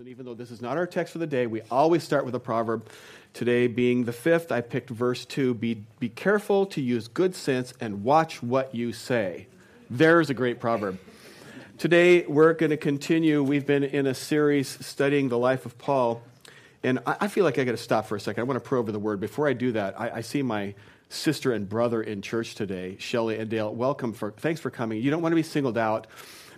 And even though this is not our text for the day, we always start with a proverb. Today being the fifth, I picked verse 2 Be, be careful to use good sense and watch what you say. There's a great proverb. Today, we're going to continue. We've been in a series studying the life of Paul. And I, I feel like I got to stop for a second. I want to pray over the word. Before I do that, I, I see my sister and brother in church today, Shelly and Dale. Welcome. For, thanks for coming. You don't want to be singled out.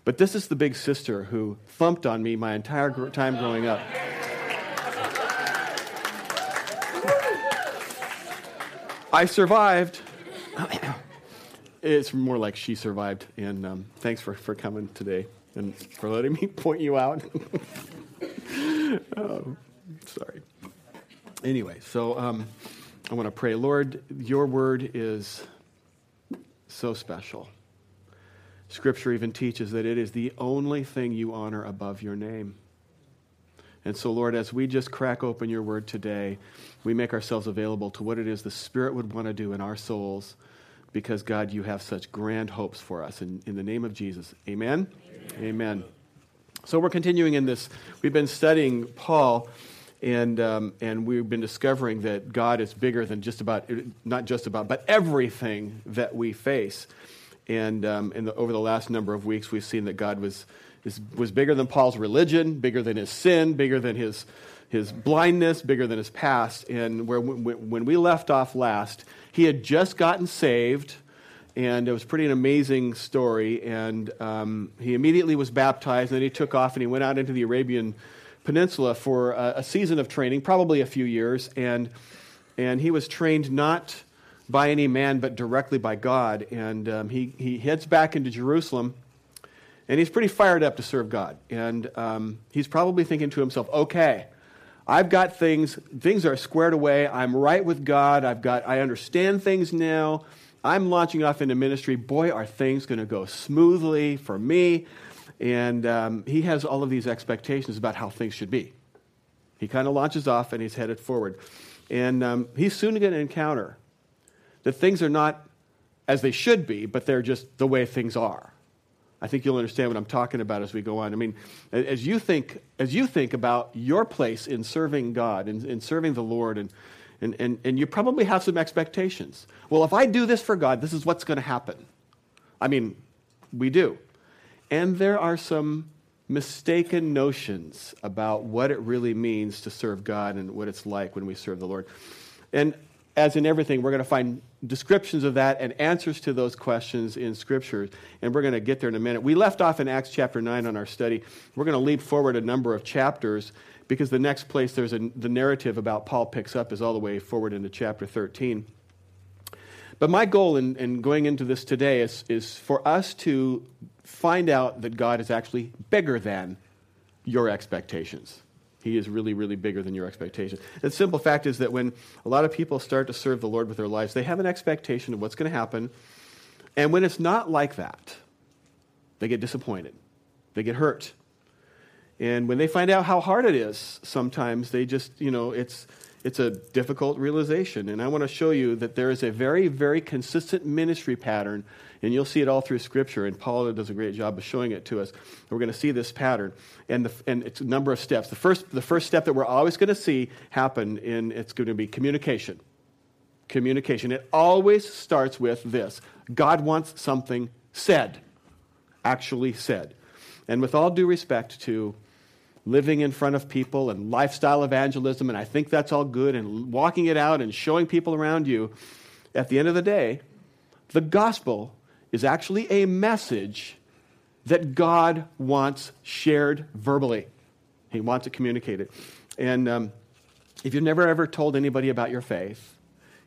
But this is the big sister who thumped on me my entire time growing up. I survived. it's more like she survived. And um, thanks for, for coming today and for letting me point you out. oh, sorry. Anyway, so um, I want to pray. Lord, your word is so special. Scripture even teaches that it is the only thing you honor above your name. And so, Lord, as we just crack open your word today, we make ourselves available to what it is the Spirit would want to do in our souls because, God, you have such grand hopes for us. In, in the name of Jesus, amen? amen? Amen. So, we're continuing in this. We've been studying Paul, and, um, and we've been discovering that God is bigger than just about, not just about, but everything that we face. And um, the, over the last number of weeks, we've seen that God was, is, was bigger than Paul's religion, bigger than his sin, bigger than his, his blindness, bigger than his past. And where, when we left off last, he had just gotten saved, and it was pretty an amazing story. And um, he immediately was baptized, and then he took off and he went out into the Arabian Peninsula for a, a season of training, probably a few years. And, and he was trained not by any man, but directly by God. And um, he, he heads back into Jerusalem, and he's pretty fired up to serve God. And um, he's probably thinking to himself, okay, I've got things, things are squared away. I'm right with God. I've got, I understand things now. I'm launching off into ministry. Boy, are things going to go smoothly for me. And um, he has all of these expectations about how things should be. He kind of launches off and he's headed forward. And um, he's soon going to encounter that things are not as they should be, but they're just the way things are. I think you'll understand what I'm talking about as we go on. I mean, as you think, as you think about your place in serving God and in, in serving the Lord, and, and, and, and you probably have some expectations. Well, if I do this for God, this is what's going to happen. I mean, we do. And there are some mistaken notions about what it really means to serve God and what it's like when we serve the Lord. And as in everything, we're going to find descriptions of that and answers to those questions in Scripture. And we're going to get there in a minute. We left off in Acts chapter 9 on our study. We're going to leap forward a number of chapters because the next place there's a, the narrative about Paul picks up is all the way forward into chapter 13. But my goal in, in going into this today is, is for us to find out that God is actually bigger than your expectations. He is really, really bigger than your expectation. The simple fact is that when a lot of people start to serve the Lord with their lives, they have an expectation of what's going to happen. And when it's not like that, they get disappointed, they get hurt. And when they find out how hard it is, sometimes they just, you know, it's, it's a difficult realization. And I want to show you that there is a very, very consistent ministry pattern and you'll see it all through Scripture, and Paul does a great job of showing it to us. We're going to see this pattern, and, the, and it's a number of steps. The first, the first step that we're always going to see happen, in, it's going to be communication. Communication. It always starts with this God wants something said, actually said. And with all due respect to living in front of people and lifestyle evangelism, and I think that's all good, and walking it out and showing people around you, at the end of the day, the gospel is actually a message that God wants shared verbally. He wants to communicate it. And um, if you've never ever told anybody about your faith,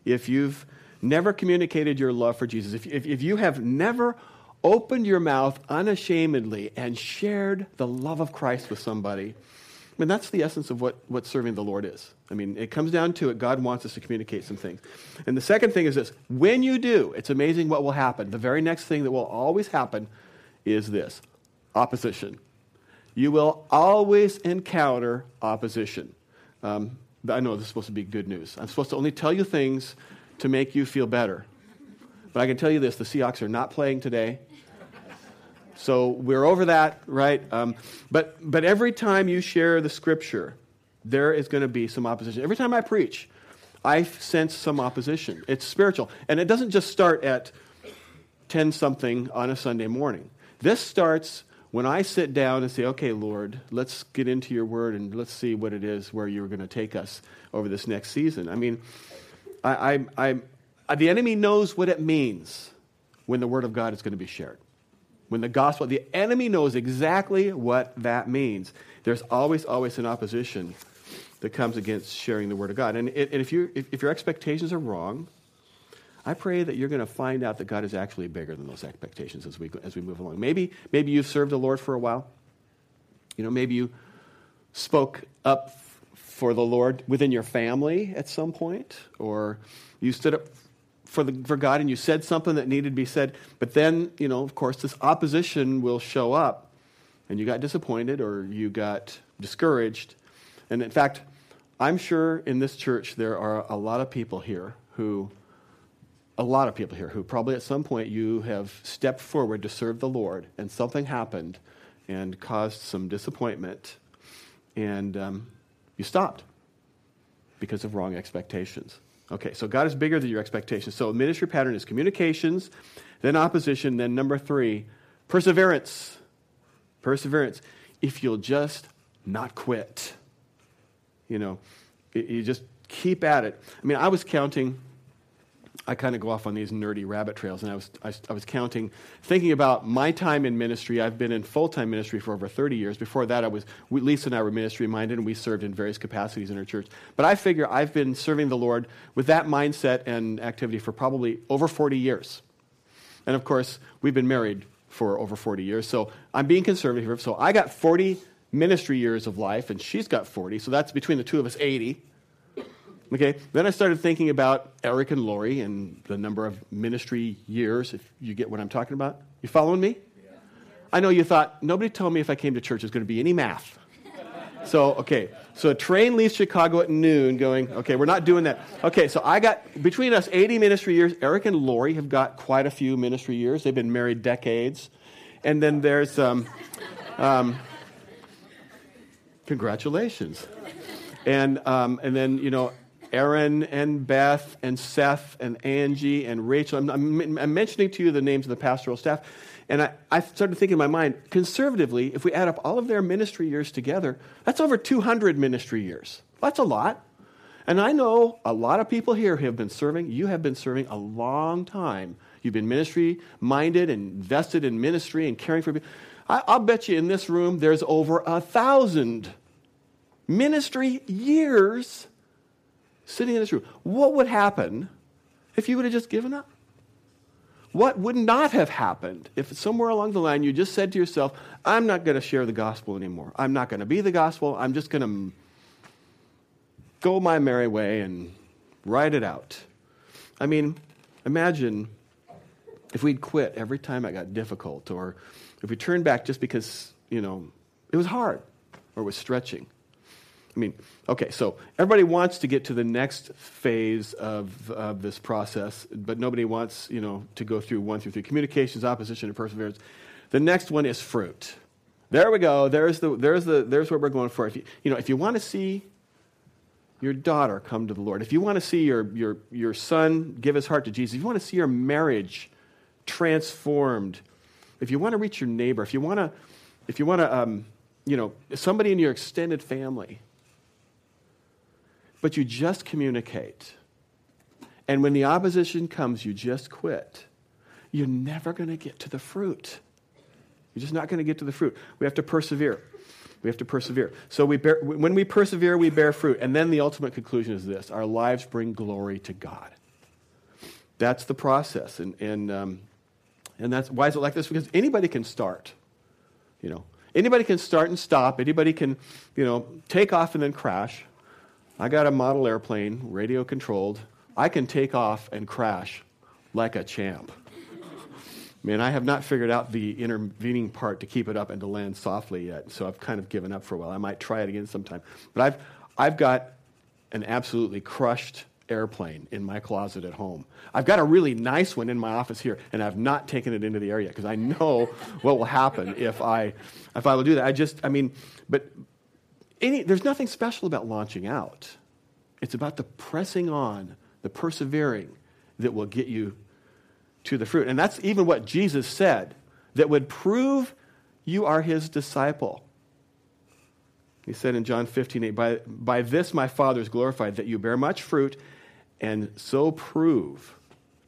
if you've never communicated your love for Jesus, if, if, if you have never opened your mouth unashamedly and shared the love of Christ with somebody, I mean, that's the essence of what, what serving the Lord is. I mean, it comes down to it. God wants us to communicate some things. And the second thing is this when you do, it's amazing what will happen. The very next thing that will always happen is this opposition. You will always encounter opposition. Um, I know this is supposed to be good news. I'm supposed to only tell you things to make you feel better. But I can tell you this the Seahawks are not playing today. So we're over that, right? Um, but, but every time you share the scripture, there is going to be some opposition. Every time I preach, I sense some opposition. It's spiritual. And it doesn't just start at 10 something on a Sunday morning. This starts when I sit down and say, okay, Lord, let's get into your word and let's see what it is where you're going to take us over this next season. I mean, I, I, I, the enemy knows what it means when the word of God is going to be shared. When the gospel, the enemy knows exactly what that means. There's always, always an opposition that comes against sharing the word of God. And, and if, you, if, if your expectations are wrong, I pray that you're going to find out that God is actually bigger than those expectations as we, as we move along. Maybe, maybe you've served the Lord for a while. You know, maybe you spoke up for the Lord within your family at some point, or you stood up for, the, for God and you said something that needed to be said. But then, you know, of course, this opposition will show up, and you got disappointed or you got discouraged. And in fact, I'm sure in this church there are a lot of people here who a lot of people here who probably at some point you have stepped forward to serve the Lord and something happened and caused some disappointment and um, you stopped because of wrong expectations. Okay, so God is bigger than your expectations. So ministry pattern is communications, then opposition, then number three, perseverance. Perseverance. If you'll just not quit, you know, you just keep at it. I mean, I was counting I kind of go off on these nerdy rabbit trails, and I was, I, I, was counting, thinking about my time in ministry. I've been in full time ministry for over 30 years. Before that, I was, we, Lisa and I were ministry minded, and we served in various capacities in our church. But I figure I've been serving the Lord with that mindset and activity for probably over 40 years. And of course, we've been married for over 40 years, so I'm being conservative. So I got 40 ministry years of life, and she's got 40, so that's between the two of us 80. Okay, then I started thinking about Eric and Lori and the number of ministry years, if you get what I'm talking about. You following me? I know you thought, nobody told me if I came to church there's going to be any math. so, okay, so a train leaves Chicago at noon going, okay, we're not doing that. Okay, so I got, between us, 80 ministry years. Eric and Lori have got quite a few ministry years. They've been married decades. And then there's, um, um, congratulations. And, um, and then, you know, Aaron and Beth and Seth and Angie and Rachel. I'm, I'm, I'm, mentioning to you the names of the pastoral staff. And I, I started thinking in my mind, conservatively, if we add up all of their ministry years together, that's over 200 ministry years. That's a lot. And I know a lot of people here who have been serving. You have been serving a long time. You've been ministry minded and invested in ministry and caring for people. I, I'll bet you in this room there's over a thousand ministry years sitting in this room. What would happen if you would have just given up? What would not have happened if somewhere along the line you just said to yourself, I'm not going to share the gospel anymore. I'm not going to be the gospel. I'm just going to go my merry way and ride it out. I mean, imagine if we'd quit every time it got difficult or if we turned back just because, you know, it was hard or it was stretching. I mean, okay, so everybody wants to get to the next phase of, of this process, but nobody wants, you know, to go through one through three communications, opposition, and perseverance. The next one is fruit. There we go. There's, the, there's, the, there's what we're going for. If you, you know, if you want to see your daughter come to the Lord, if you want to see your, your, your son give his heart to Jesus, if you want to see your marriage transformed, if you want to reach your neighbor, if you want to, if you want to, um, you know, somebody in your extended family, but you just communicate. And when the opposition comes, you just quit. You're never going to get to the fruit. You're just not going to get to the fruit. We have to persevere. We have to persevere. So we bear, when we persevere, we bear fruit. And then the ultimate conclusion is this our lives bring glory to God. That's the process. And, and, um, and that's why is it like this? Because anybody can start. You know, anybody can start and stop. Anybody can, you know, take off and then crash. I got a model airplane, radio controlled. I can take off and crash like a champ. Man, I have not figured out the intervening part to keep it up and to land softly yet, so I've kind of given up for a while. I might try it again sometime. But I've, I've got an absolutely crushed airplane in my closet at home. I've got a really nice one in my office here, and I've not taken it into the air yet because I know what will happen if I if I will do that. I just, I mean, but any, there's nothing special about launching out. It's about the pressing on, the persevering that will get you to the fruit. And that's even what Jesus said that would prove you are his disciple. He said in John 15, 8, by, by this my Father is glorified, that you bear much fruit and so prove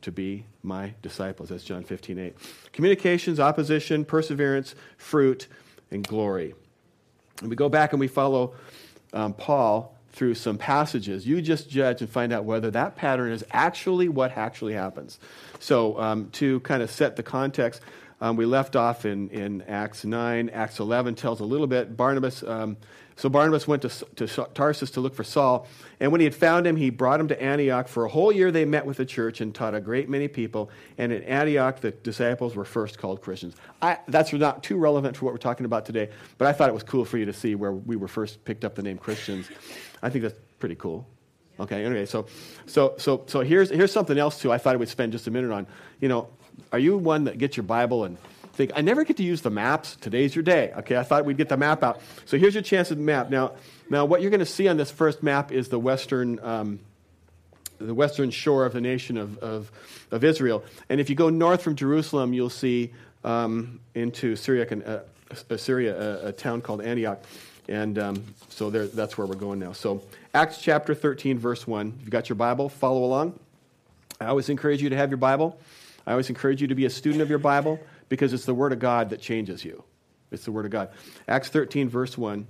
to be my disciples. That's John 15, 8. Communications, opposition, perseverance, fruit, and glory. And we go back and we follow um, Paul through some passages. You just judge and find out whether that pattern is actually what actually happens. So, um, to kind of set the context, um, we left off in, in Acts 9. Acts 11 tells a little bit. Barnabas, um, so Barnabas went to, to Tarsus to look for Saul. And when he had found him, he brought him to Antioch. For a whole year, they met with the church and taught a great many people. And in Antioch, the disciples were first called Christians. I, that's not too relevant for what we're talking about today, but I thought it was cool for you to see where we were first picked up the name Christians. I think that's pretty cool. Okay, anyway, so, so, so, so here's, here's something else, too, I thought I would spend just a minute on. You know, are you one that gets your Bible and think, I never get to use the maps. Today's your day. Okay, I thought we'd get the map out. So here's your chance at the map. Now, now what you're going to see on this first map is the western, um, the western shore of the nation of, of, of, Israel. And if you go north from Jerusalem, you'll see um, into Syria, uh, Assyria, a, a, town called Antioch. And um, so there, that's where we're going now. So Acts chapter 13, verse 1. If you've got your Bible, follow along. I always encourage you to have your Bible. I always encourage you to be a student of your Bible because it's the Word of God that changes you. It's the Word of God. Acts 13, verse 1.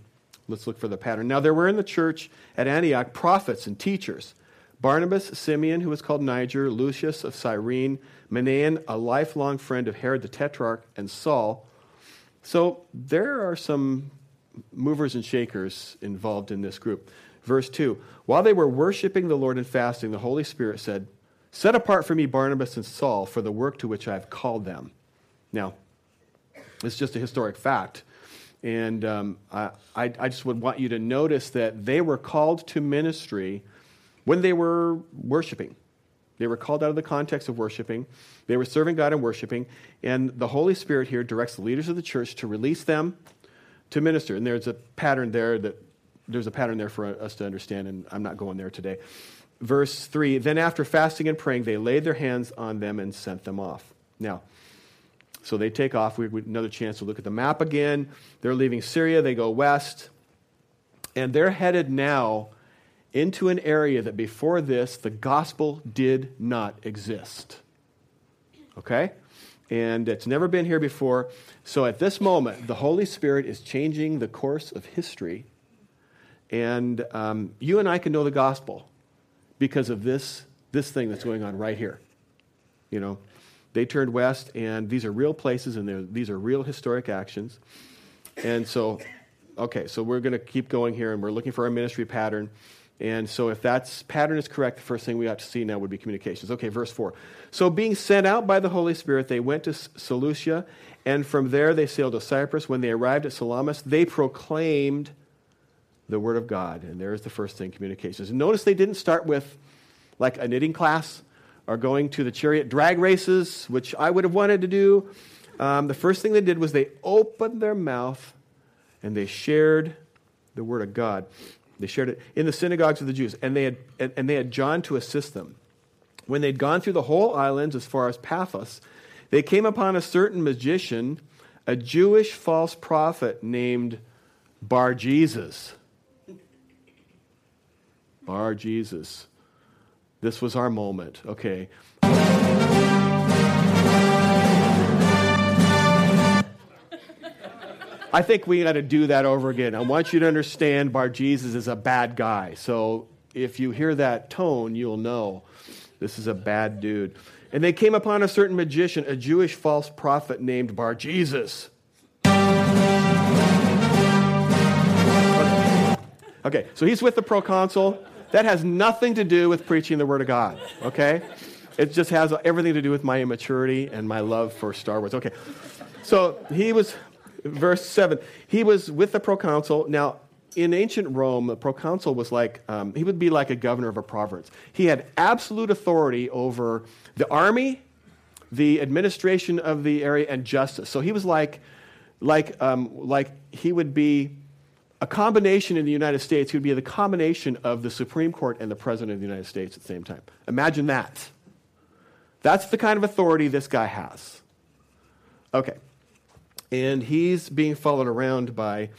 Let's look for the pattern. Now, there were in the church at Antioch prophets and teachers Barnabas, Simeon, who was called Niger, Lucius of Cyrene, Manaen, a lifelong friend of Herod the Tetrarch, and Saul. So there are some movers and shakers involved in this group. Verse 2 While they were worshiping the Lord and fasting, the Holy Spirit said, Set apart for me Barnabas and Saul for the work to which I have called them. Now, it's just a historic fact. And um, I, I just would want you to notice that they were called to ministry when they were worshiping. They were called out of the context of worshiping. They were serving God and worshiping. And the Holy Spirit here directs the leaders of the church to release them to minister. And there's a pattern there that there's a pattern there for us to understand, and I'm not going there today. Verse 3 Then after fasting and praying, they laid their hands on them and sent them off. Now, so they take off. We have another chance to look at the map again. They're leaving Syria, they go west, and they're headed now into an area that before this the gospel did not exist. Okay? And it's never been here before. So at this moment, the Holy Spirit is changing the course of history. And um, you and I can know the gospel because of this, this thing that's going on right here. You know, they turned west, and these are real places, and these are real historic actions. And so, okay, so we're going to keep going here, and we're looking for our ministry pattern. And so, if that pattern is correct, the first thing we ought to see now would be communications. Okay, verse 4. So, being sent out by the Holy Spirit, they went to Seleucia, and from there they sailed to Cyprus. When they arrived at Salamis, they proclaimed the Word of God. And there's the first thing communications. And notice they didn't start with like a knitting class or going to the chariot drag races, which I would have wanted to do. Um, the first thing they did was they opened their mouth and they shared the Word of God. They shared it in the synagogues of the Jews, and they had, and they had John to assist them. When they'd gone through the whole islands as far as Paphos, they came upon a certain magician, a Jewish false prophet named Bar Jesus. Bar Jesus. This was our moment. Okay. I think we got to do that over again. I want you to understand Bar Jesus is a bad guy. So if you hear that tone, you'll know this is a bad dude. And they came upon a certain magician, a Jewish false prophet named Bar Jesus. Okay, so he's with the proconsul. That has nothing to do with preaching the Word of God, okay? It just has everything to do with my immaturity and my love for Star Wars. Okay, so he was verse 7. He was with the proconsul. Now, in ancient Rome, the proconsul was like, um, he would be like a governor of a province. He had absolute authority over the army, the administration of the area, and justice. So he was like, like, um, like he would be a combination in the United States. Would be the combination of the Supreme Court and the President of the United States at the same time. Imagine that. That's the kind of authority this guy has. Okay. And he's being followed around by,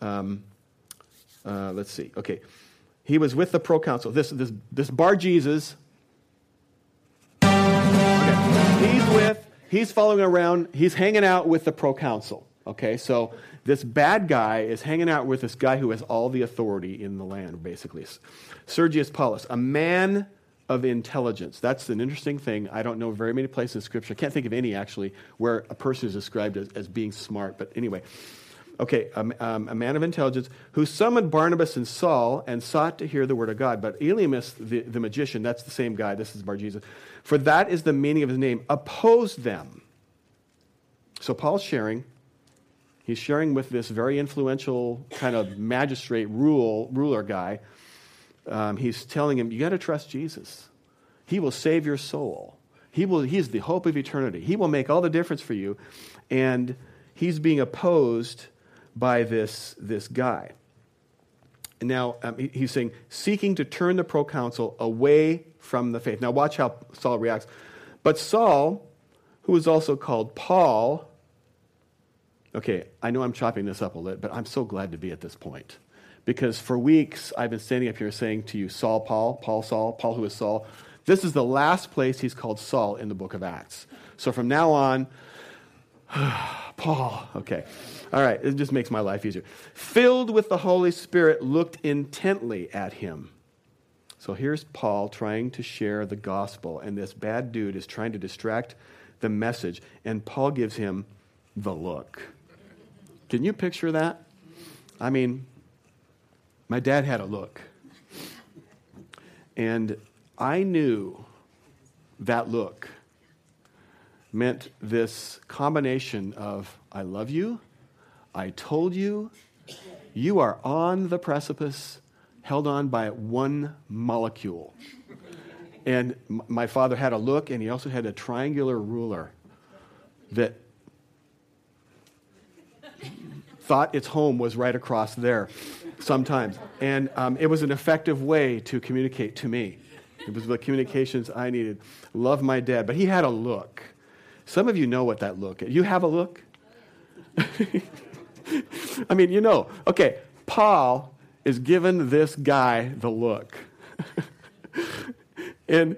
um, uh, let's see, okay. He was with the proconsul. This, this, this Bar Jesus. Okay. He's with, he's following around, he's hanging out with the proconsul. Okay, so this bad guy is hanging out with this guy who has all the authority in the land, basically. Sergius Paulus, a man of intelligence. That's an interesting thing. I don't know very many places in Scripture. I can't think of any, actually, where a person is described as, as being smart. But anyway, okay, um, um, a man of intelligence who summoned Barnabas and Saul and sought to hear the word of God. But Elymas, the, the magician, that's the same guy. This is Bar Jesus. For that is the meaning of his name, opposed them. So Paul's sharing He's sharing with this very influential kind of magistrate rule, ruler guy. Um, he's telling him, You got to trust Jesus. He will save your soul. He will, he's the hope of eternity. He will make all the difference for you. And he's being opposed by this, this guy. Now um, he, he's saying, seeking to turn the proconsul away from the faith. Now, watch how Saul reacts. But Saul, who is also called Paul, Okay, I know I'm chopping this up a little, but I'm so glad to be at this point. Because for weeks, I've been standing up here saying to you, Saul, Paul, Paul, Saul, Paul, who is Saul. This is the last place he's called Saul in the book of Acts. So from now on, Paul, okay. All right, it just makes my life easier. Filled with the Holy Spirit, looked intently at him. So here's Paul trying to share the gospel, and this bad dude is trying to distract the message, and Paul gives him the look. Can you picture that? I mean, my dad had a look. And I knew that look meant this combination of I love you, I told you, you are on the precipice, held on by one molecule. And my father had a look, and he also had a triangular ruler that thought its home was right across there sometimes. And um, it was an effective way to communicate to me. It was the communications I needed. Love my dad. But he had a look. Some of you know what that look is. You have a look? I mean, you know. Okay, Paul is giving this guy the look. and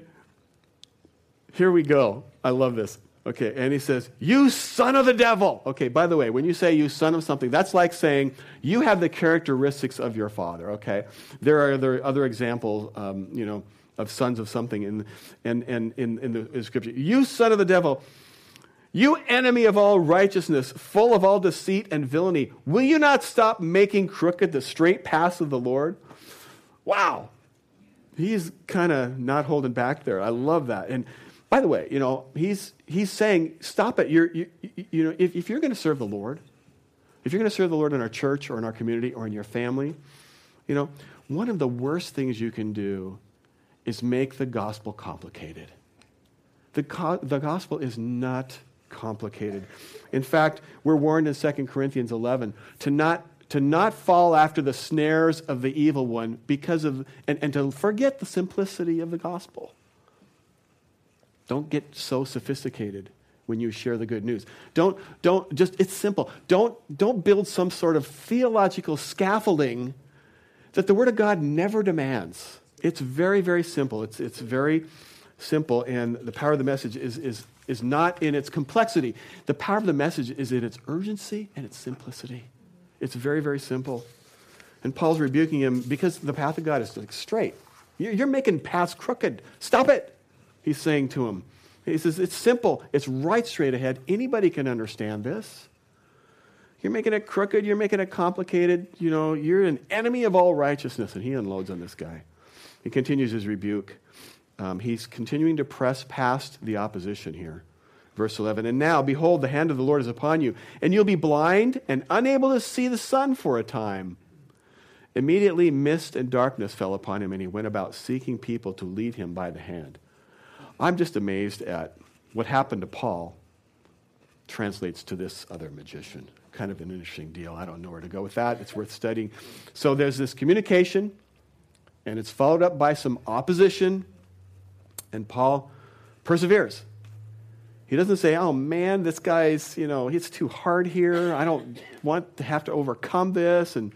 here we go. I love this. Okay, and he says, You son of the devil. Okay, by the way, when you say you son of something, that's like saying you have the characteristics of your father, okay? There are other, other examples, um, you know, of sons of something in, in, in, in, in the in scripture. You son of the devil, you enemy of all righteousness, full of all deceit and villainy, will you not stop making crooked the straight paths of the Lord? Wow. He's kind of not holding back there. I love that. And by the way, you know, he's, he's saying, stop it. You're, you, you know, if, if you're going to serve the Lord, if you're going to serve the Lord in our church or in our community or in your family, you know, one of the worst things you can do is make the gospel complicated. The, co- the gospel is not complicated. In fact, we're warned in 2 Corinthians 11 to not, to not fall after the snares of the evil one because of, and, and to forget the simplicity of the gospel. Don't get so sophisticated when you share the good news. Don't, don't just, it's simple. Don't, don't build some sort of theological scaffolding that the Word of God never demands. It's very, very simple. It's, it's very simple, and the power of the message is, is, is not in its complexity. The power of the message is in its urgency and its simplicity. It's very, very simple. And Paul's rebuking him because the path of God is like straight. You're making paths crooked. Stop it he's saying to him. He says, It's simple, it's right straight ahead. Anybody can understand this. You're making it crooked, you're making it complicated. You know, you're an enemy of all righteousness. And he unloads on this guy. He continues his rebuke. Um, he's continuing to press past the opposition here. Verse 11, and now, behold, the hand of the Lord is upon you, and you'll be blind and unable to see the sun for a time. Immediately, mist and darkness fell upon him, and he went about seeking people to lead him by the hand. I'm just amazed at what happened to Paul translates to this other magician. Kind of an interesting deal. I don't know where to go with that. It's worth studying. So there's this communication, and it's followed up by some opposition, and Paul perseveres. He doesn't say, oh man, this guy's, you know, he's too hard here. I don't want to have to overcome this. And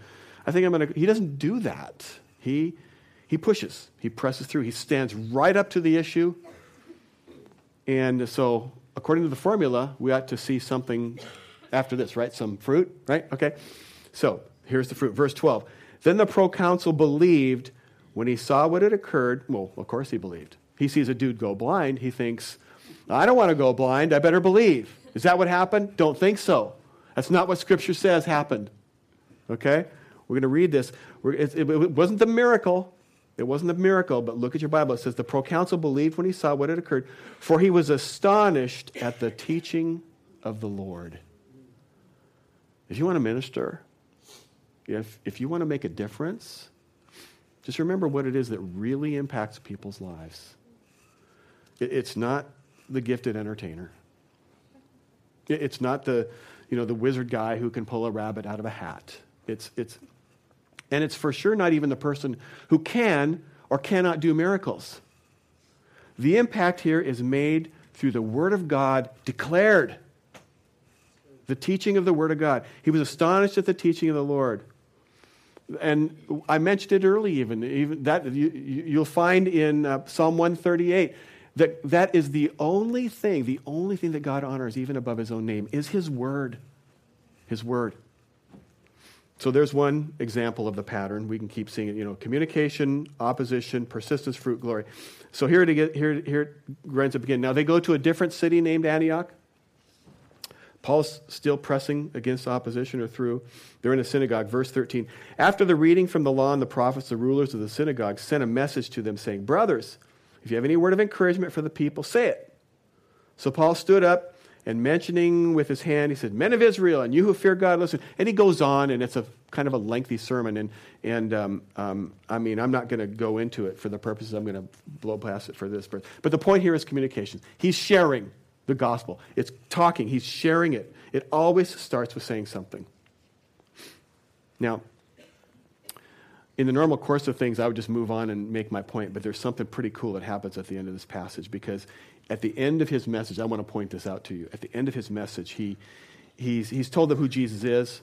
I think I'm going to. He doesn't do that. He, he pushes, he presses through, he stands right up to the issue. And so, according to the formula, we ought to see something after this, right? Some fruit, right? Okay. So, here's the fruit. Verse 12. Then the proconsul believed when he saw what had occurred. Well, of course he believed. He sees a dude go blind. He thinks, I don't want to go blind. I better believe. Is that what happened? Don't think so. That's not what Scripture says happened. Okay? We're going to read this. It, wasn't the miracle. It wasn't a miracle, but look at your Bible. It says, The proconsul believed when he saw what had occurred, for he was astonished at the teaching of the Lord. If you want to minister, if, if you want to make a difference, just remember what it is that really impacts people's lives. It, it's not the gifted entertainer. It, it's not the, you know, the wizard guy who can pull a rabbit out of a hat. It's, it's, and it's for sure not even the person who can or cannot do miracles. The impact here is made through the Word of God declared. The teaching of the Word of God. He was astonished at the teaching of the Lord. And I mentioned it early, even, even that you, will find in uh, Psalm 138 that that is the only thing, the only thing that God honors, even above His own name, is His Word. His Word. So there's one example of the pattern. We can keep seeing it. You know, communication, opposition, persistence, fruit, glory. So here to get here here it ends up again. Now they go to a different city named Antioch. Paul's still pressing against opposition or through. They're in a synagogue. Verse 13. After the reading from the law and the prophets, the rulers of the synagogue sent a message to them saying, Brothers, if you have any word of encouragement for the people, say it. So Paul stood up and mentioning with his hand, he said, Men of Israel, and you who fear God, listen. And he goes on, and it's a kind of a lengthy sermon. And, and um, um, I mean, I'm not going to go into it for the purposes, I'm going to blow past it for this. But the point here is communication. He's sharing the gospel, it's talking, he's sharing it. It always starts with saying something. Now, in the normal course of things, I would just move on and make my point, but there's something pretty cool that happens at the end of this passage because at the end of his message, I want to point this out to you. At the end of his message, he, he's, he's told them who Jesus is.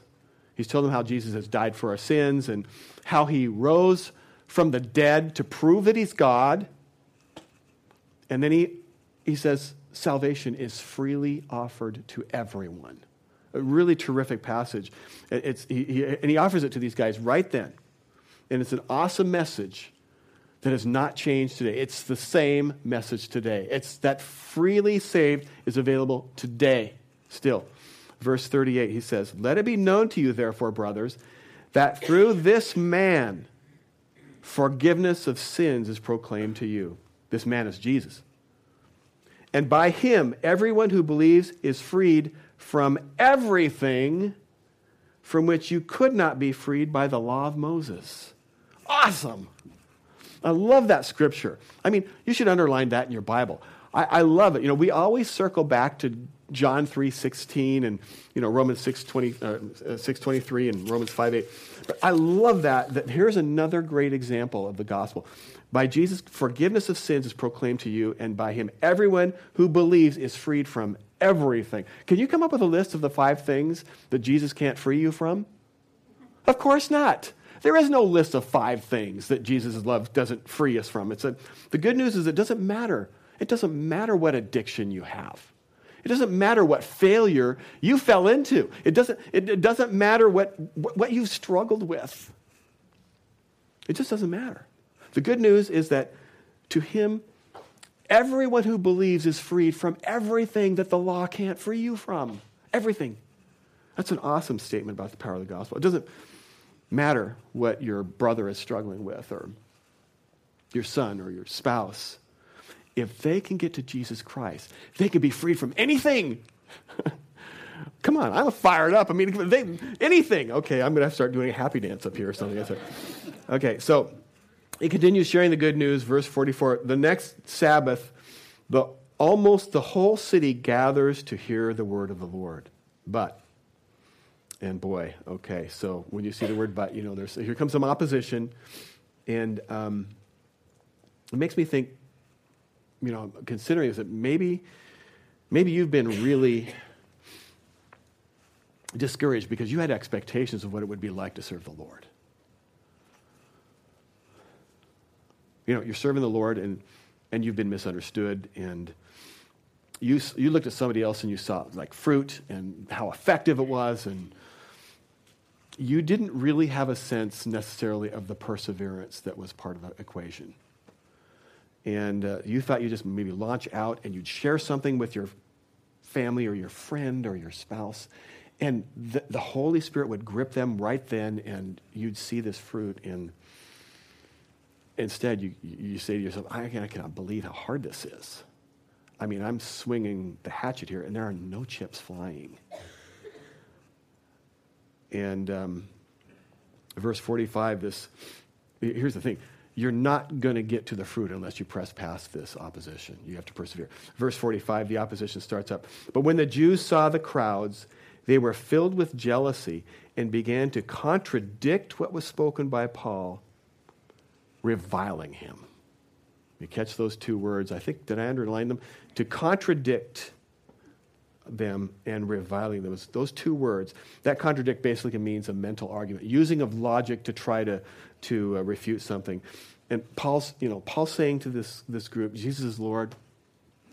He's told them how Jesus has died for our sins and how he rose from the dead to prove that he's God. And then he, he says, salvation is freely offered to everyone. A really terrific passage. It's, he, he, and he offers it to these guys right then. And it's an awesome message that has not changed today. It's the same message today. It's that freely saved is available today still. Verse 38, he says, Let it be known to you, therefore, brothers, that through this man forgiveness of sins is proclaimed to you. This man is Jesus. And by him, everyone who believes is freed from everything from which you could not be freed by the law of Moses. Awesome. I love that scripture. I mean, you should underline that in your Bible. I, I love it. You know, we always circle back to John 3 16 and you know Romans 6, 20, uh, 6 23 and Romans 5 8. But I love that, that here's another great example of the gospel. By Jesus, forgiveness of sins is proclaimed to you, and by him, everyone who believes is freed from everything. Can you come up with a list of the five things that Jesus can't free you from? Of course not. There is no list of five things that Jesus' love doesn't free us from. It's a, the good news is it doesn't matter. It doesn't matter what addiction you have. It doesn't matter what failure you fell into. It doesn't, it, it doesn't matter what, what you've struggled with. It just doesn't matter. The good news is that to him, everyone who believes is freed from everything that the law can't free you from. Everything. That's an awesome statement about the power of the gospel. It doesn't, matter what your brother is struggling with or your son or your spouse. If they can get to Jesus Christ, they can be freed from anything. Come on, I'm fired up. I mean, they, anything. Okay, I'm going to have to start doing a happy dance up here or something. Okay, so he continues sharing the good news. Verse 44 The next Sabbath, the, almost the whole city gathers to hear the word of the Lord. But, and boy, okay, so when you see the word but, you know, there's, here comes some opposition. And um, it makes me think, you know, considering this, that maybe, maybe you've been really discouraged because you had expectations of what it would be like to serve the Lord. You know, you're serving the Lord and, and you've been misunderstood and you, you looked at somebody else and you saw like fruit and how effective it was and you didn't really have a sense necessarily of the perseverance that was part of the equation. And uh, you thought you'd just maybe launch out and you'd share something with your family or your friend or your spouse, and the, the Holy Spirit would grip them right then, and you'd see this fruit. And instead, you, you say to yourself, I, I cannot believe how hard this is. I mean, I'm swinging the hatchet here, and there are no chips flying. And um, verse 45, this, here's the thing you're not going to get to the fruit unless you press past this opposition. You have to persevere. Verse 45, the opposition starts up. But when the Jews saw the crowds, they were filled with jealousy and began to contradict what was spoken by Paul, reviling him. You catch those two words. I think, did I underline them? To contradict them and reviling them. Those two words, that contradict basically means a mental argument, using of logic to try to, to uh, refute something. And Paul's, you know, Paul's saying to this, this group, Jesus is Lord,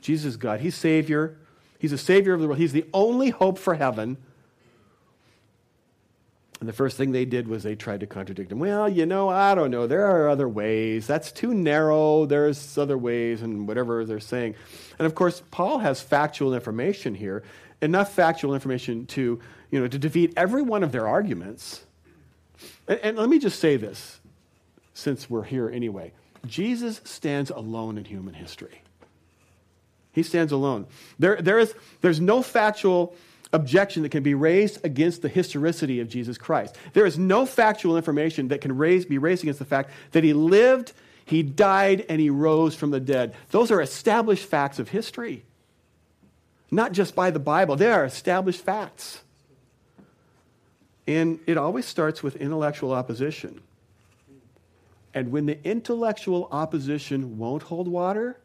Jesus is God, He's Savior, He's a Savior of the world, He's the only hope for heaven. And the first thing they did was they tried to contradict him. Well, you know, I don't know. There are other ways. That's too narrow. There's other ways, and whatever they're saying. And of course, Paul has factual information here, enough factual information to, you know, to defeat every one of their arguments. And, and let me just say this, since we're here anyway. Jesus stands alone in human history. He stands alone. There, there is, there's no factual objection that can be raised against the historicity of Jesus Christ. There is no factual information that can raise, be raised against the fact that he lived, he died, and he rose from the dead. Those are established facts of history. Not just by the Bible, they are established facts. And it always starts with intellectual opposition. And when the intellectual opposition won't hold water,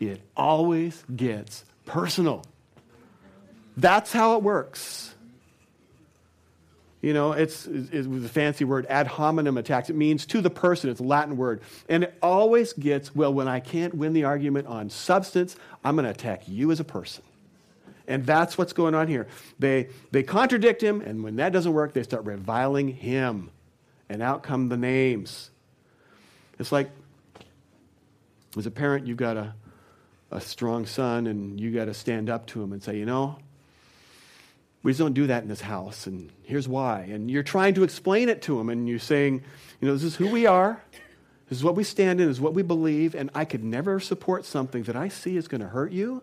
it always gets personal. That's how it works. You know, it's, it's a fancy word, ad hominem attacks. It means to the person. It's a Latin word. And it always gets, well, when I can't win the argument on substance, I'm going to attack you as a person. And that's what's going on here. They, they contradict him, and when that doesn't work, they start reviling him. And out come the names. It's like, as a parent, you've got a, a strong son, and you got to stand up to him and say, you know, we just don't do that in this house, and here's why. And you're trying to explain it to them, and you're saying, you know, this is who we are, this is what we stand in, this is what we believe, and I could never support something that I see is going to hurt you,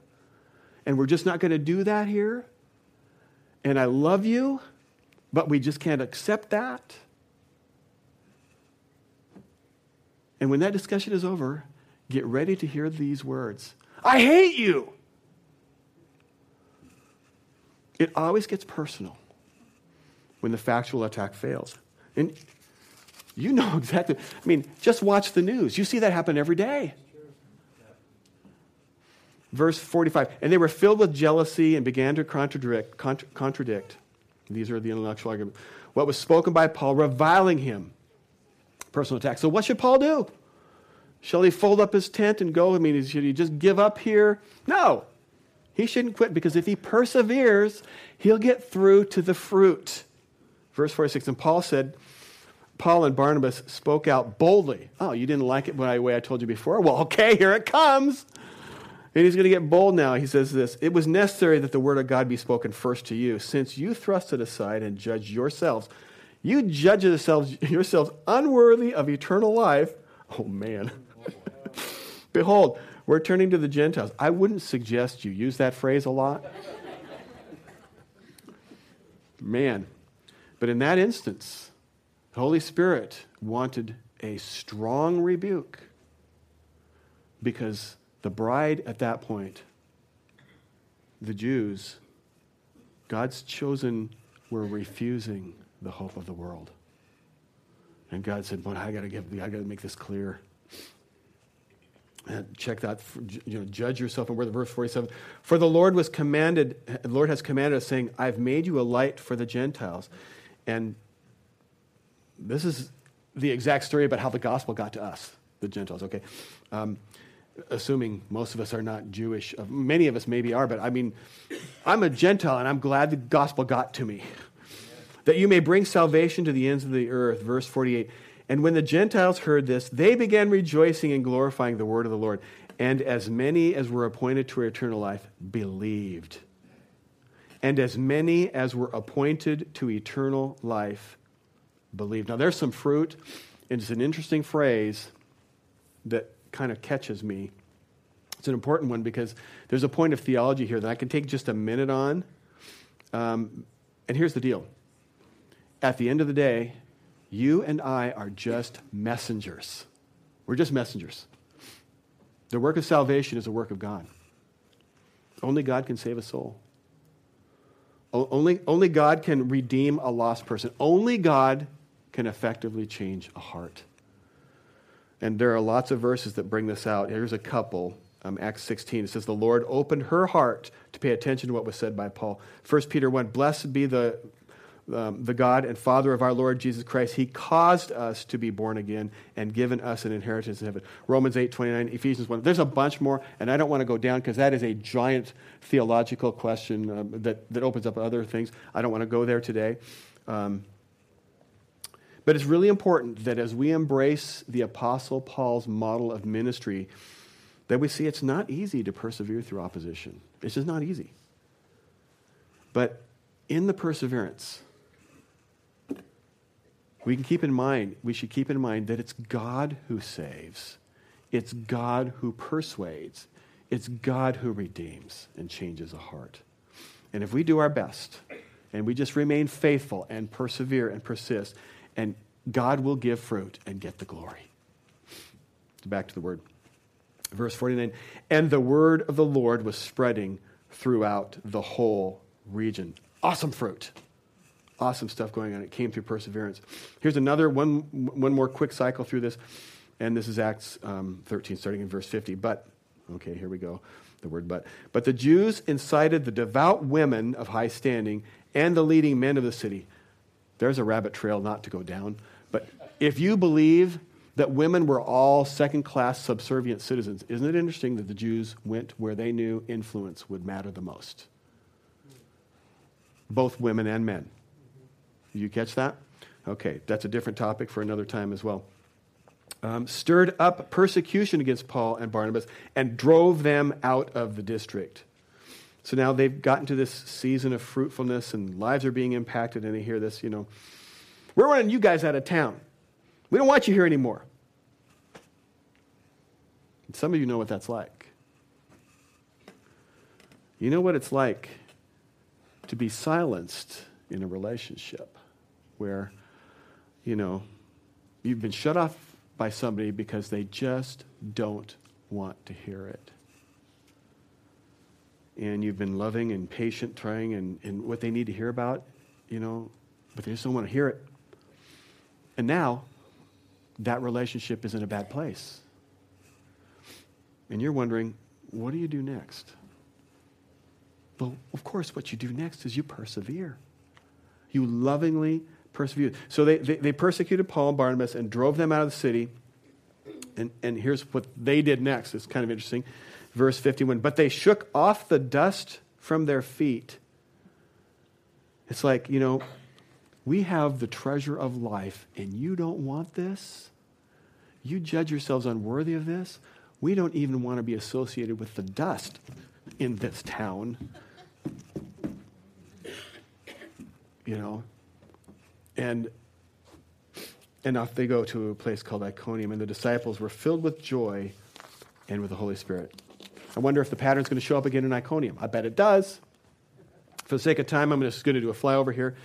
and we're just not going to do that here. And I love you, but we just can't accept that. And when that discussion is over, get ready to hear these words I hate you. It always gets personal when the factual attack fails. And you know exactly. I mean, just watch the news. You see that happen every day. Verse 45 And they were filled with jealousy and began to contradict. Contra- contradict. These are the intellectual arguments. What was spoken by Paul, reviling him. Personal attack. So, what should Paul do? Shall he fold up his tent and go? I mean, should he just give up here? No. He shouldn't quit because if he perseveres, he'll get through to the fruit. Verse 46 And Paul said, Paul and Barnabas spoke out boldly. Oh, you didn't like it the way I told you before? Well, okay, here it comes. And he's going to get bold now. He says this It was necessary that the word of God be spoken first to you, since you thrust it aside and judge yourselves. You judge yourselves, yourselves unworthy of eternal life. Oh, man. Behold, we're turning to the Gentiles. I wouldn't suggest you use that phrase a lot. Man. But in that instance, the Holy Spirit wanted a strong rebuke because the bride at that point, the Jews, God's chosen, were refusing the hope of the world. And God said, "But I got to give, I got to make this clear." Check that. You know, judge yourself. And where the verse forty-seven. For the Lord was commanded. The Lord has commanded us, saying, "I've made you a light for the Gentiles," and this is the exact story about how the gospel got to us, the Gentiles. Okay, um, assuming most of us are not Jewish. Many of us maybe are, but I mean, I'm a Gentile, and I'm glad the gospel got to me that you may bring salvation to the ends of the earth. Verse 48. And when the Gentiles heard this, they began rejoicing and glorifying the word of the Lord. And as many as were appointed to eternal life believed. And as many as were appointed to eternal life believed. Now, there's some fruit. and It's an interesting phrase that kind of catches me. It's an important one because there's a point of theology here that I can take just a minute on. Um, and here's the deal at the end of the day, you and I are just messengers. We're just messengers. The work of salvation is a work of God. Only God can save a soul. Only, only God can redeem a lost person. Only God can effectively change a heart. And there are lots of verses that bring this out. Here's a couple. Um, Acts 16, it says, The Lord opened her heart to pay attention to what was said by Paul. 1 Peter 1, Blessed be the um, the God and Father of our Lord Jesus Christ, He caused us to be born again and given us an inheritance in heaven. Romans 8, 29, Ephesians 1. There's a bunch more, and I don't want to go down because that is a giant theological question um, that, that opens up other things. I don't want to go there today. Um, but it's really important that as we embrace the Apostle Paul's model of ministry, that we see it's not easy to persevere through opposition. It's just not easy. But in the perseverance, we can keep in mind, we should keep in mind that it's God who saves. It's God who persuades. It's God who redeems and changes a heart. And if we do our best and we just remain faithful and persevere and persist, and God will give fruit and get the glory. Back to the word. Verse 49 And the word of the Lord was spreading throughout the whole region. Awesome fruit awesome stuff going on. It came through perseverance. Here's another one, one more quick cycle through this, and this is Acts um, 13, starting in verse 50. But, okay, here we go, the word but. But the Jews incited the devout women of high standing and the leading men of the city. There's a rabbit trail not to go down. But if you believe that women were all second class subservient citizens, isn't it interesting that the Jews went where they knew influence would matter the most? Both women and men. Did you catch that? Okay, that's a different topic for another time as well. Um, stirred up persecution against Paul and Barnabas and drove them out of the district. So now they've gotten to this season of fruitfulness and lives are being impacted, and they hear this, you know, we're running you guys out of town. We don't want you here anymore. And some of you know what that's like. You know what it's like to be silenced in a relationship where, you know, you've been shut off by somebody because they just don't want to hear it. And you've been loving and patient, trying, and, and what they need to hear about, you know, but they just don't want to hear it. And now, that relationship is in a bad place. And you're wondering, what do you do next? Well, of course, what you do next is you persevere. You lovingly persecuted. So they, they, they, persecuted Paul and Barnabas and drove them out of the city. And, and here's what they did next. It's kind of interesting. Verse 51 But they shook off the dust from their feet. It's like, you know, we have the treasure of life, and you don't want this? You judge yourselves unworthy of this? We don't even want to be associated with the dust in this town. You know, and, and off they go to a place called Iconium, and the disciples were filled with joy and with the Holy Spirit. I wonder if the pattern's going to show up again in Iconium. I bet it does. For the sake of time, I'm just going to do a flyover here.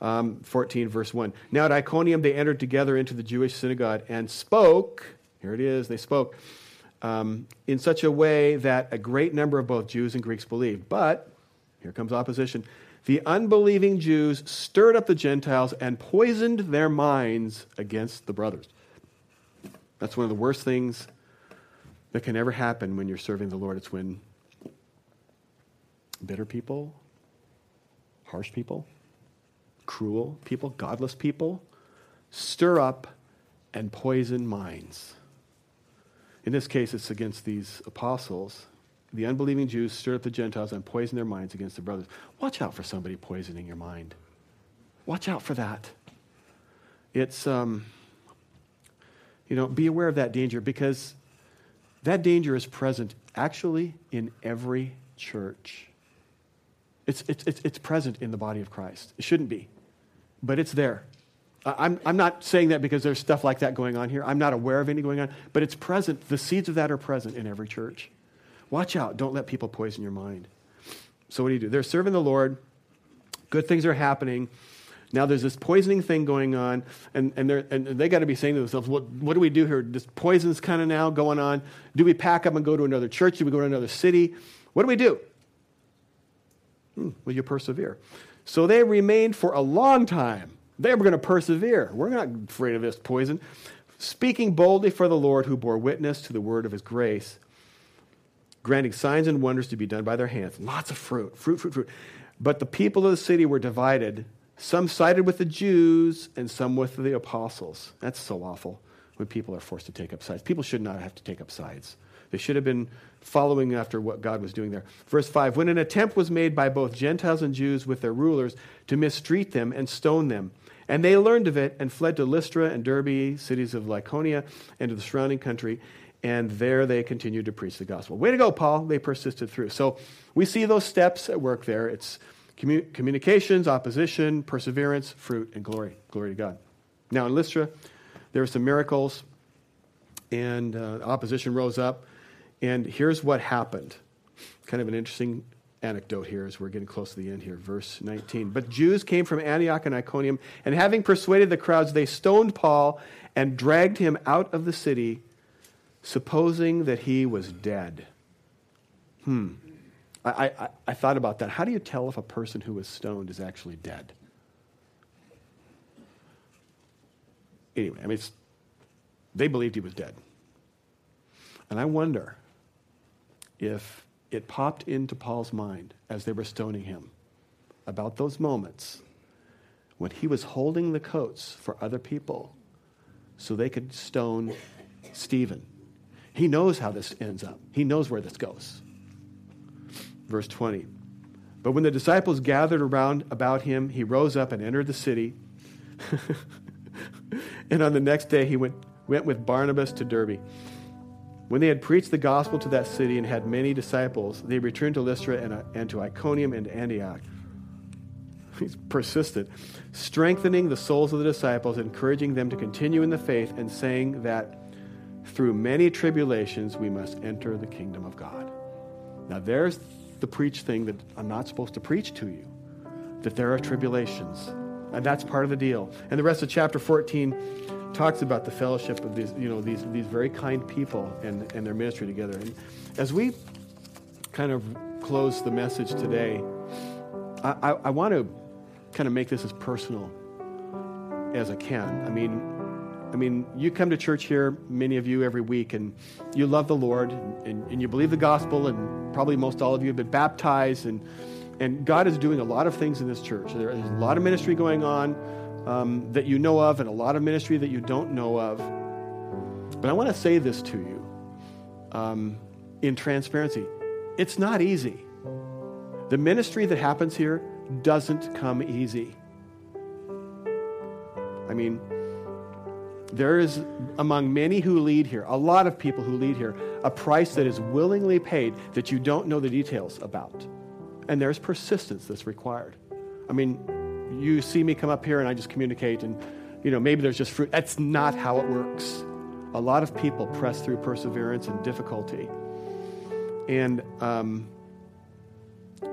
Um, 14, verse 1. Now at Iconium, they entered together into the Jewish synagogue and spoke. Here it is, they spoke um, in such a way that a great number of both Jews and Greeks believed. But, here comes opposition. The unbelieving Jews stirred up the Gentiles and poisoned their minds against the brothers. That's one of the worst things that can ever happen when you're serving the Lord. It's when bitter people, harsh people, cruel people, godless people stir up and poison minds. In this case, it's against these apostles. The unbelieving Jews stirred up the Gentiles and poisoned their minds against the brothers. Watch out for somebody poisoning your mind. Watch out for that. It's, um, you know, be aware of that danger because that danger is present actually in every church. It's, it's, it's, it's present in the body of Christ. It shouldn't be, but it's there. I'm, I'm not saying that because there's stuff like that going on here. I'm not aware of any going on, but it's present. The seeds of that are present in every church. Watch out. Don't let people poison your mind. So, what do you do? They're serving the Lord, good things are happening. Now there's this poisoning thing going on, and, and, and they got to be saying to themselves, what, what do we do here? This poison's kind of now going on. Do we pack up and go to another church? Do we go to another city? What do we do? Hmm, will you persevere? So they remained for a long time they were going to persevere. We're not afraid of this poison. Speaking boldly for the Lord who bore witness to the word of his grace, granting signs and wonders to be done by their hands. Lots of fruit, fruit, fruit, fruit. But the people of the city were divided. Some sided with the Jews and some with the apostles. That's so awful when people are forced to take up sides. People should not have to take up sides. They should have been following after what God was doing there. Verse 5 When an attempt was made by both Gentiles and Jews with their rulers to mistreat them and stone them, and they learned of it and fled to Lystra and Derbe, cities of Lycaonia, and to the surrounding country. And there they continued to preach the gospel. Way to go, Paul. They persisted through. So we see those steps at work there. It's commu- communications, opposition, perseverance, fruit, and glory. Glory to God. Now in Lystra, there were some miracles, and uh, opposition rose up. And here's what happened. Kind of an interesting anecdote here as we're getting close to the end here, verse 19. But Jews came from Antioch and Iconium, and having persuaded the crowds, they stoned Paul and dragged him out of the city, supposing that he was dead. Hmm. I, I, I thought about that. How do you tell if a person who was stoned is actually dead? Anyway, I mean, they believed he was dead. And I wonder if it popped into Paul's mind as they were stoning him about those moments when he was holding the coats for other people so they could stone Stephen. He knows how this ends up, he knows where this goes. Verse 20. But when the disciples gathered around about him, he rose up and entered the city. and on the next day, he went, went with Barnabas to Derbe. When they had preached the gospel to that city and had many disciples, they returned to Lystra and, uh, and to Iconium and Antioch. He's persistent, strengthening the souls of the disciples, encouraging them to continue in the faith, and saying that through many tribulations we must enter the kingdom of God. Now, there's the preach thing that I'm not supposed to preach to you that there are tribulations. And that's part of the deal. And the rest of chapter 14 talks about the fellowship of these, you know, these, these very kind people and, and their ministry together. And as we kind of close the message today, I, I, I want to kind of make this as personal as I can. I mean, I mean, you come to church here, many of you every week, and you love the Lord, and, and you believe the gospel, and probably most all of you have been baptized, and, and God is doing a lot of things in this church. There is a lot of ministry going on um, that you know of and a lot of ministry that you don't know of. But I want to say this to you um, in transparency it's not easy. The ministry that happens here doesn't come easy. I mean, there is among many who lead here, a lot of people who lead here, a price that is willingly paid that you don't know the details about. And there's persistence that's required. I mean, you see me come up here and I just communicate and, you know, maybe there's just fruit. That's not how it works. A lot of people press through perseverance and difficulty. And um,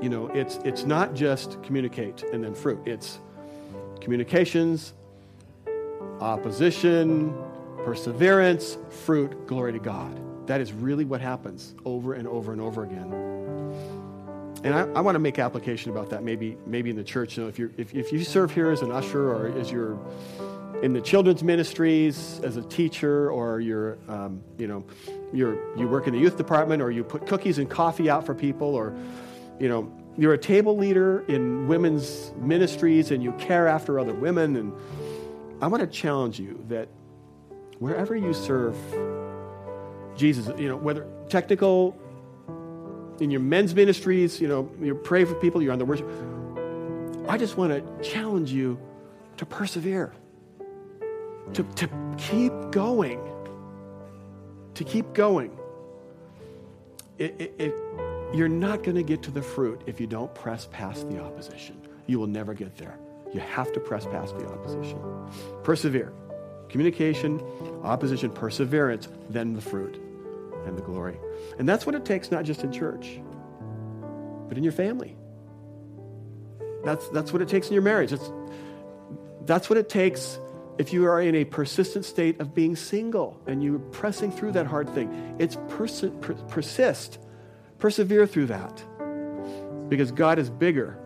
you know, it's, it's not just communicate and then fruit. It's communications, opposition, perseverance, fruit, glory to God. That is really what happens over and over and over again. And I, I want to make application about that maybe, maybe in the church. You know, if, you're, if, if you serve here as an usher or as you're in the children's ministries as a teacher or you're, um, you know, you're, you work in the youth department or you put cookies and coffee out for people or, you know, you're a table leader in women's ministries and you care after other women. And I want to challenge you that wherever you serve Jesus, you know, whether technical, in your men's ministries, you know, you pray for people, you're on the worship. I just want to challenge you to persevere, to, to keep going, to keep going. It, it, it, you're not going to get to the fruit if you don't press past the opposition. You will never get there. You have to press past the opposition. Persevere. Communication, opposition, perseverance, then the fruit and the glory. And that's what it takes not just in church, but in your family. That's, that's what it takes in your marriage. That's, that's what it takes if you are in a persistent state of being single and you're pressing through that hard thing. It's persi- per- persist, persevere through that. Because God is bigger,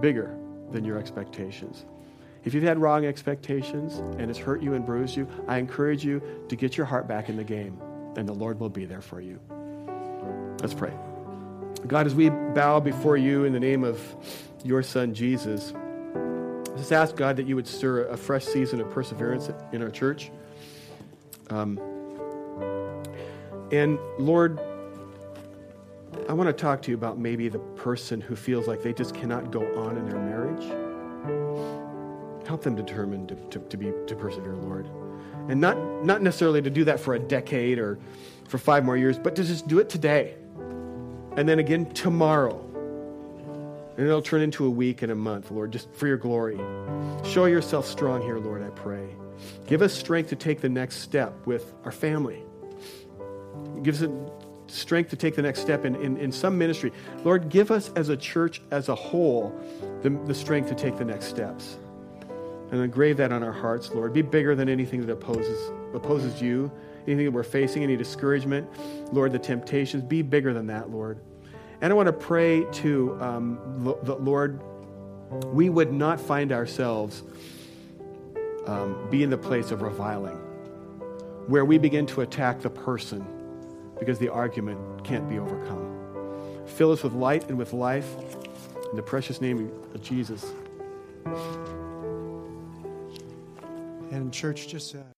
bigger than your expectations. If you've had wrong expectations and it's hurt you and bruised you, I encourage you to get your heart back in the game, and the Lord will be there for you. Let's pray. God, as we bow before you in the name of your Son, Jesus, just ask God that you would stir a fresh season of perseverance in our church. Um, and Lord, I want to talk to you about maybe the person who feels like they just cannot go on in their marriage. Help them determine to, to, to, be, to persevere, Lord. And not, not necessarily to do that for a decade or for five more years, but to just do it today. And then again tomorrow. And it'll turn into a week and a month, Lord, just for your glory. Show yourself strong here, Lord, I pray. Give us strength to take the next step with our family. Give us strength to take the next step in, in, in some ministry. Lord, give us as a church as a whole the, the strength to take the next steps. And engrave that on our hearts, Lord. Be bigger than anything that opposes, opposes you, anything that we're facing, any discouragement. Lord, the temptations. Be bigger than that, Lord. And I want to pray to um, the Lord, we would not find ourselves um, be in the place of reviling, where we begin to attack the person because the argument can't be overcome. Fill us with light and with life. In the precious name of Jesus. And church, just. Uh